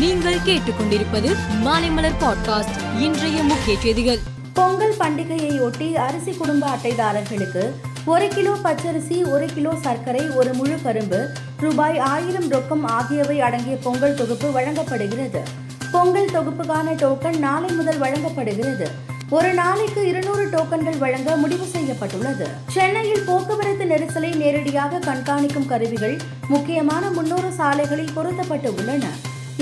நீங்கள் கேட்டுக்கொண்டிருப்பது மாலைமலர் பாட்காஸ்ட் இன்றைய முக்கிய செய்திகள். பொங்கல் பண்டிகையை ஒட்டி அரிசி குடும்ப அட்டைதாரர்களுக்கு ஒரு கிலோ பச்சரிசி ஒரு கிலோ சர்க்கரை ஒரு முழு கரும்பு ரூபாய் ஆயிரம் ரொக்கம் ஆகியவை அடங்கிய பொங்கல் தொகுப்பு வழங்கப்படுகிறது. பொங்கல் தொகுப்புக்கான டோக்கன் நாளை முதல் வழங்கப்படுகிறது. ஒரு நாளைக்கு இருநூறு டோக்கன்கள் வழங்க முடிவு செய்யப்பட்டுள்ளது. சென்னையில் போக்குவரத்து நெரிசலை நேரடியாக கண்காணிக்கும் கருவிகள் முக்கியமான முன்னூறு சாலைகளில் பொருத்தப்பட்டு உள்ளன.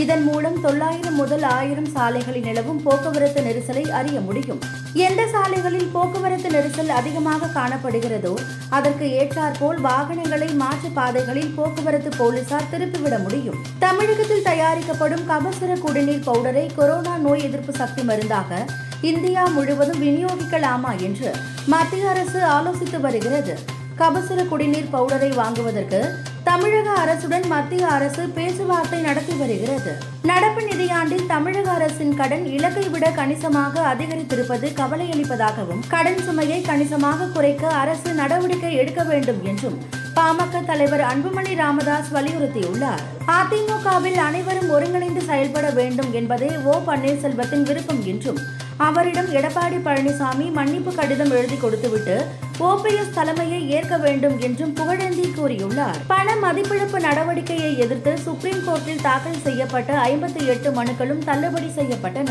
இதன் மூலம் தொள்ளாயிரம் முதல் ஆயிரம் சாலைகளில் நிலவும் போக்குவரத்து நெரிசலை அறிய முடியும். எந்த சாலைகளில் போக்குவரத்து நெரிசல் அதிகமாக காணப்படுகிறதோ அதற்கு ஏற்றாற்போல் வாகனங்களை மாற்று பாதைகளில் போக்குவரத்து போலீசார் திருப்பிவிட முடியும். தமிழகத்தில் தயாரிக்கப்படும் கபசுர குடிநீர் பவுடரை கொரோனா நோய் எதிர்ப்பு சக்தி மருந்தாக இந்தியா முழுவதும் விநியோகிக்கலாமா என்று மத்திய அரசு ஆலோசித்து வருகிறது. கபசுர குடிநீர் பவுடரை வாங்குவதற்கு தமிழக அரசுடன் மத்திய அரசு பேச்சுவார்த்தை நடத்தி வருகிறது. நடப்பு நிதியாண்டில் தமிழக அரசின் கடன் இலக்கை விட கணிசமாக அதிகரித்திருப்பது கவலையளிப்பதாகவும் கடன் சுமையை கணிசமாக குறைக்க அரசு நடவடிக்கை எடுக்க வேண்டும் என்றும் பாமக தலைவர் அன்புமணி ராமதாஸ் வலியுறுத்தியுள்ளார். அதிமுகவில் அனைவரும் ஒருங்கிணைந்து செயல்பட வேண்டும் என்பதே ஓ பன்னீர்செல்வத்தின் விருப்பம் என்றும் அவரிடம் எடப்பாடி பழனிசாமி மன்னிப்பு கடிதம் எழுதி கொடுத்துவிட்டு ஓபிஎஸ் தலைமையை ஏற்க வேண்டும் என்றும் புகழேந்தி கூறியுள்ளார். பண மதிப்பிழப்பு நடவடிக்கையை எதிர்த்து சுப்ரீம் கோர்ட்டில் தாக்கல் செய்யப்பட்ட ஐம்பத்தி எட்டு மனுக்களும் தள்ளுபடி செய்யப்பட்டன.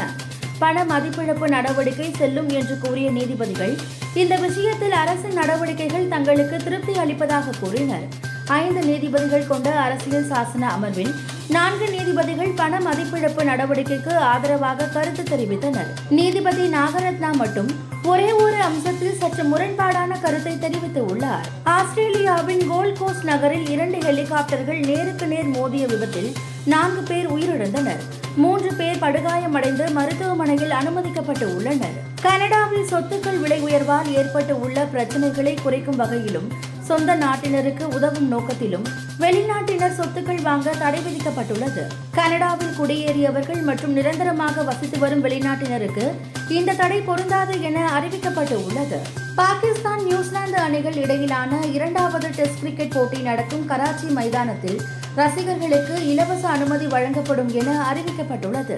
பண மதிப்பிழப்பு நடவடிக்கை செல்லும் என்று கூறிய நீதிபதிகள் இந்த விஷயத்தில் அரசின் நடவடிக்கைகள் தங்களுக்கு திருப்தி அளிப்பதாக கூறினர். ஐந்து நீதிபதிகள் கொண்ட அரசியல் சாசன அமர்வில் நான்கு நீதிபதிகள் பண மதிப்பிழப்பு நடவடிக்கைக்கு ஆதரவாக கருத்து தெரிவித்தனர். நீதிபதி நாகரத்னா மட்டும் ஒரே ஒரு அம்சத்தில் சற்று முரண்பாடான கருத்தை தெரிவித்து உள்ளார். ஆஸ்திரேலியாவின் கோல்ட் கோஸ்ட் நகரில் இரண்டு ஹெலிகாப்டர்கள் நேருக்கு நேர் மோதிய விபத்தில் நான்கு பேர் உயிரிழந்தனர். மூன்று பேர் படுகாயமடைந்து மருத்துவமனையில் அனுமதிக்கப்பட்டு உள்ளனர். கனடாவில் சொத்துக்கள் விலை உயர்வால் ஏற்பட்டு உள்ள பிரச்சனைகளை குறைக்கும் வகையிலும் சொந்த நாட்டினருக்கு உதவும் நோக்கத்திலும் வெளிநாட்டினர் சொத்துக்கள் வாங்க தடை விதிக்கப்பட்டுள்ளது. கனடாவில் குடியேறியவர்கள் மற்றும் நிரந்தரமாக வசித்து வரும் வெளிநாட்டினருக்கு இந்த தடை பொருந்தாது என அறிவிக்கப்பட்டு உள்ளது பாகிஸ்தான் நியூசிலாந்து அணிகள் இடையிலான இரண்டாவது டெஸ்ட் கிரிக்கெட் போட்டி நடக்கும் கராச்சி மைதானத்தில் ரசிகர்களுக்கு இலவச அனுமதி வழங்கப்படும் என அறிவிக்கப்பட்டுள்ளது.